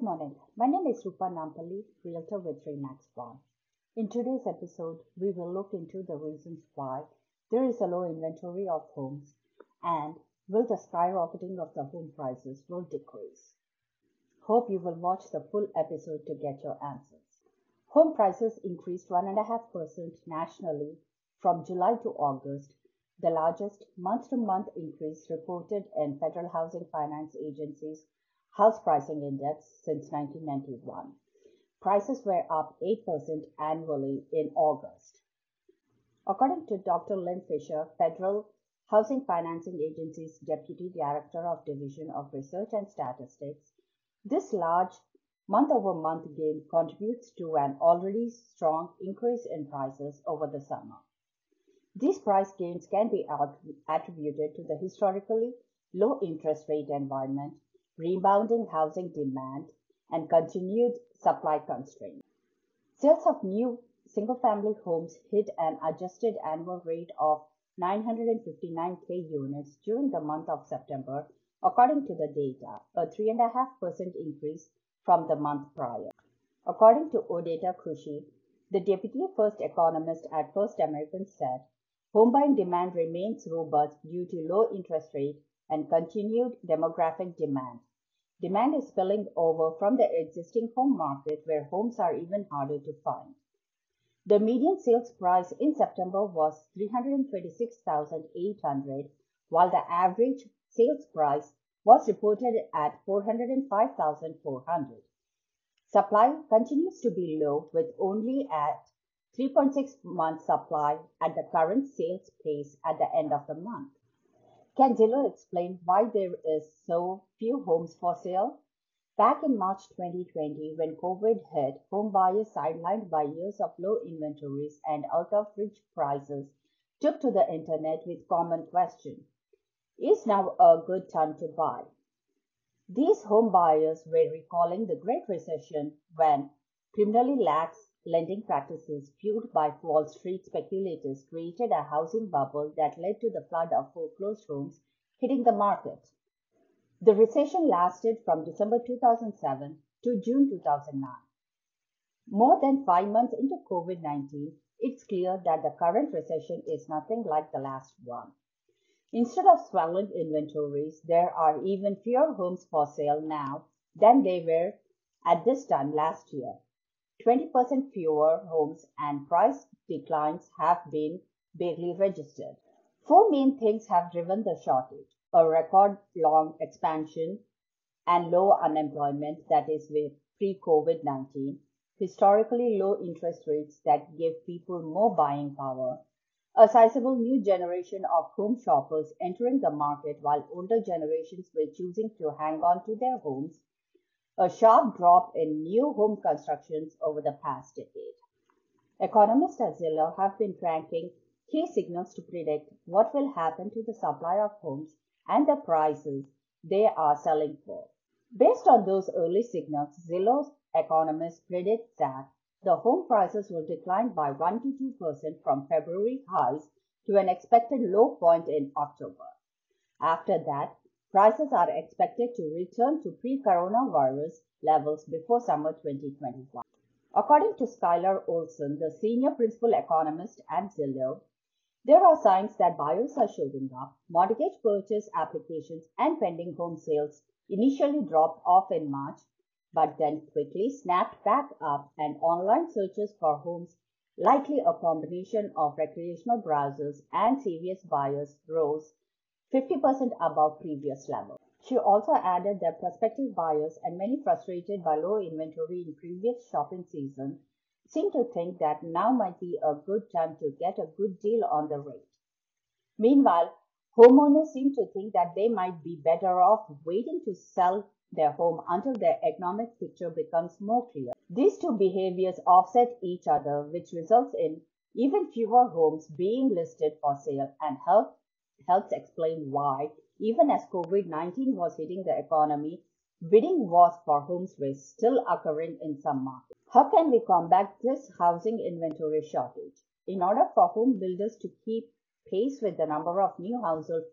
Good morning. My name is Rupa Nampally, Realtor with Remax One. In today's episode, we will look into the reasons why there is a low inventory of homes and will the skyrocketing of the home prices will decrease. Hope you will watch the full episode to get your answers. Home prices increased 1.5% nationally from July to August, the largest month-to-month increase reported in Federal Housing Finance Agency's House Pricing Index since 1991. Prices were up 8% annually in August. According to Dr. Lynn Fisher, Federal Housing Financing Agency's Deputy Director of Division of Research and Statistics, this large month over month gain contributes to an already strong increase in prices over the summer. These price gains can be attributed to the historically low interest rate environment, rebounding housing demand, and continued supply constraints. Sales of new single family homes hit an adjusted annual rate of 959k units during the month of September, according to the data, a 3.5% increase from the month prior. According to Odeta Kushi, the deputy first economist at First American said, home buying demand remains robust due to low interest rate and continued demographic demand. Demand is spilling over from the existing home market where homes are even harder to find. The median sales price in September was 326,800 while the average sales price was reported at 405,400. Supply continues to be low with only at 3.6 months supply at the current sales pace at the end of the month. Can Zillow explain why there is so few homes for sale? Back in March 2020, when COVID hit, home buyers sidelined by years of low inventories and out of reach prices took to the internet with common question is now a good time to buy. These home buyers were recalling the Great Recession when criminally lax lending practices fueled by Wall Street speculators created a housing bubble that led to the flood of foreclosed homes hitting the market. The recession lasted from December 2007 to June 2009. More than five months into COVID 19, it's clear that the current recession is nothing like the last one. Instead of swelling inventories, there are even fewer homes for sale now than they were at this time last year. 20% fewer homes and price declines have been barely registered. Four main things have driven the shortage a record long expansion and low unemployment that is with pre COVID 19, historically low interest rates that give people more buying power, a sizable new generation of home shoppers entering the market while older generations were choosing to hang on to their homes, a sharp drop in new home constructions over the past decade. Economists at Zillow have been tracking key signals to predict what will happen to the supply of homes and the prices they are selling for. Based on those early signals, Zillow's economists predict that the home prices will decline by 1 to 2% from February highs to an expected low point in October. After that, prices are expected to return to pre-coronavirus levels before summer 2021. According to Skylar Olsen, the senior principal economist at Zillow, there are signs that buyers are showing up. Mortgage purchase applications and pending home sales initially dropped off in March but then quickly snapped back up and online searches for homes, likely a combination of recreational browsers and serious buyers, rose 50% above previous level. She also added that prospective buyers and many frustrated by low inventory in previous shopping season seem to think that now might be a good time to get a good deal on the rate. Meanwhile, homeowners seem to think that they might be better off waiting to sell their home until their economic picture becomes more clear. These two behaviors offset each other, which results in even fewer homes being listed for sale and help, helps explain why, even as COVID 19 was hitting the economy, bidding wars for homes were still occurring in some markets. How can we combat this housing inventory shortage? In order for home builders to keep pace with the number of new households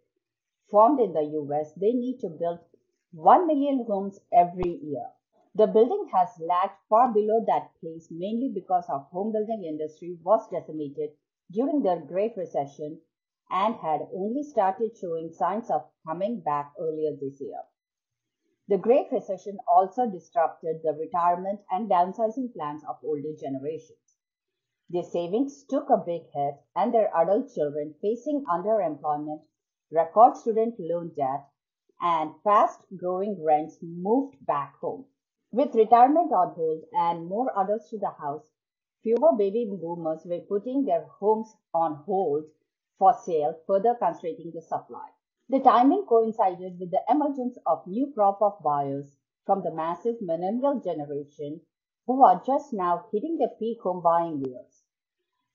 formed in the US, they need to build 1 million homes every year. The building has lagged far below that pace mainly because our home building industry was decimated during the Great Recession and had only started showing signs of coming back earlier this year. The Great Recession also disrupted the retirement and downsizing plans of older generations. Their savings took a big hit and their adult children facing underemployment, record student loan debt, and fast growing rents moved back home. With retirement on hold and more adults to the house, fewer baby boomers were putting their homes on hold for sale, further constraining the supply. The timing coincided with the emergence of new crop of buyers from the massive millennial generation who are just now hitting their peak home buying years.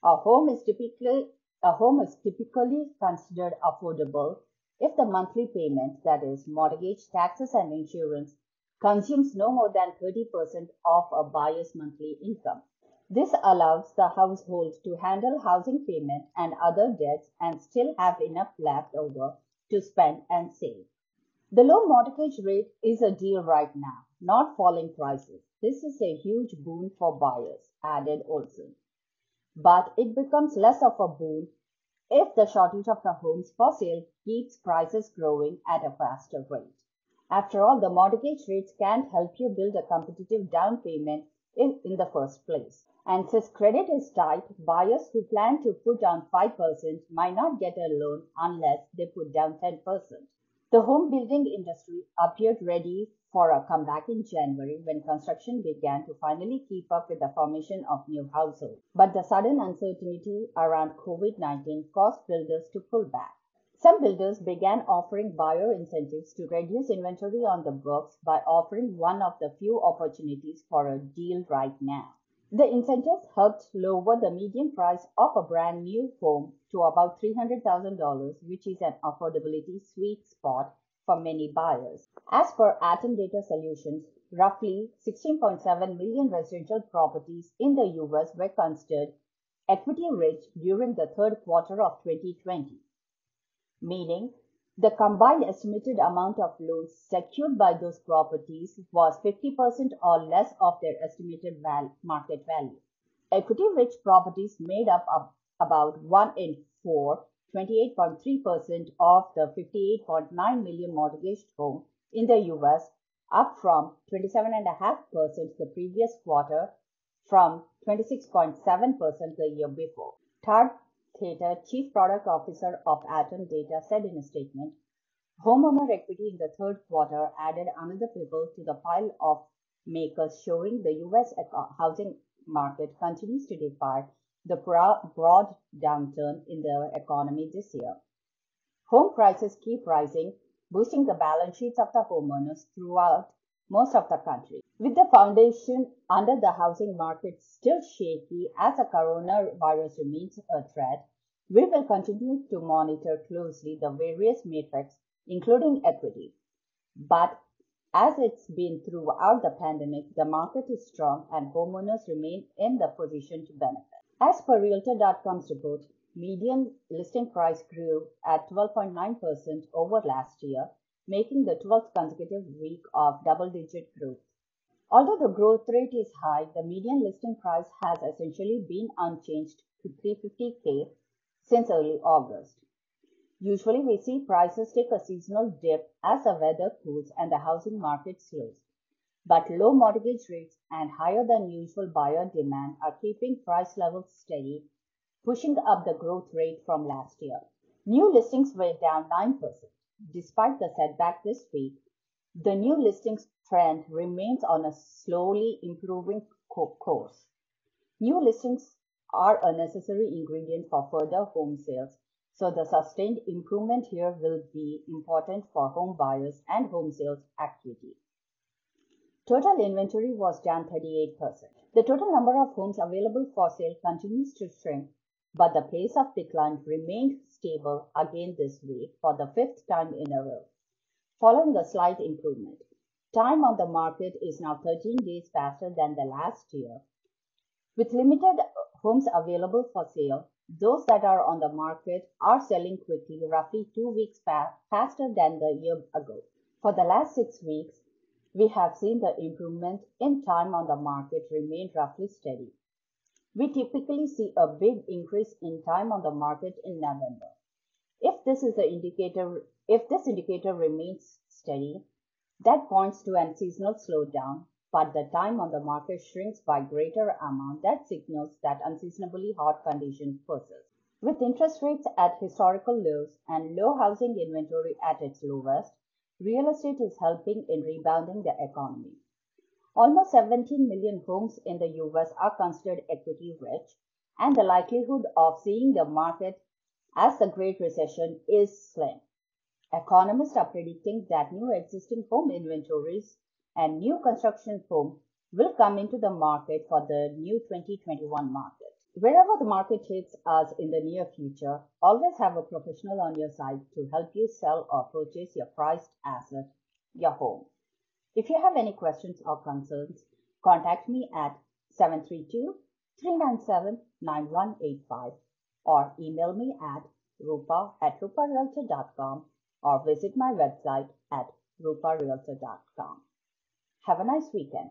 A home is typically a home is typically considered affordable if the monthly payment, that is mortgage, taxes and insurance, consumes no more than 30% of a buyer's monthly income. This allows the household to handle housing payment and other debts and still have enough left over to spend and save. The low mortgage rate is a deal right now, not falling prices. This is a huge boon for buyers, added Olsen. But it becomes less of a boon if the shortage of the homes for sale keeps prices growing at a faster rate. After all, the mortgage rates can't help you build a competitive down payment in, in the first place. And since credit is tight, buyers who plan to put down 5% might not get a loan unless they put down 10%. The home building industry appeared ready for a comeback in January when construction began to finally keep up with the formation of new households. But the sudden uncertainty around COVID 19 caused builders to pull back. Some builders began offering buyer incentives to reduce inventory on the books by offering one of the few opportunities for a deal right now. The incentives helped lower the median price of a brand new home to about $300,000, which is an affordability sweet spot for many buyers. As per ATTOM Data Solutions, roughly 16.7 million residential properties in the US were considered equity rich during the third quarter of 2020, meaning the combined estimated amount of loans secured by those properties was 50% or less of their estimated val- market value. Equity rich properties made up of about 1 in 4, 28.3% of the 58.9 million mortgaged homes in the US, up from 27.5% the previous quarter, from 26.7% the year before. Todd Teta, Chief Product Officer of ATTOM Data, said in a statement, Homeowner equity in the third quarter added another pebble to the pile of makers showing the U.S. housing market continues to defy the broad downturn in the economy this year. Home prices keep rising, boosting the balance sheets of the homeowners throughout most of the country. With the foundation under the housing market still shaky as the coronavirus remains a threat, we will continue to monitor closely the various metrics, including equity. But as it's been throughout the pandemic, the market is strong and homeowners remain in the position to benefit. As per Realtor.com's report, median listing price grew at 12.9% over last year, making the 12th consecutive week of double-digit growth. Although the growth rate is high, the median listing price has essentially been unchanged to 350k since early August. Usually we see prices take a seasonal dip as the weather cools and the housing market slows. But low mortgage rates and higher than usual buyer demand are keeping price levels steady, pushing up the growth rate from last year. New listings were down 9%. Despite the setback this week, the new listings trend remains on a slowly improving course. New listings are a necessary ingredient for further home sales, so the sustained improvement here will be important for home buyers and home sales activity. Total inventory was down 38%. The total number of homes available for sale continues to shrink, but the pace of decline remained stable again this week for the fifth time in a row, following a slight improvement. Time on the market is now 13 days faster than the last year. With limited homes available for sale, those that are on the market are selling quickly, roughly two weeks fa- faster than the year ago. For the last six weeks, we have seen the improvement in time on the market remain roughly steady. We typically see a big increase in time on the market in November. If this is the indicator, if this indicator remains steady, that points to an seasonal slowdown, but the time on the market shrinks by greater amount that signals that unseasonably hot conditions persist. With interest rates at historical lows and low housing inventory at its lowest, real estate is helping in rebounding the economy. Almost 17 million homes in the US are considered equity rich, and the likelihood of seeing the market as the Great Recession is slim. Economists are predicting that new existing home inventories and new construction home will come into the market for the new 2021 market. Wherever the market takes us in the near future, always have a professional on your side to help you sell or purchase your prized asset, your home. If you have any questions or concerns, contact me at 732 397 9185 or email me at rupa at ruparealtor.com or visit my website at ruparealtor.com. Have a nice weekend.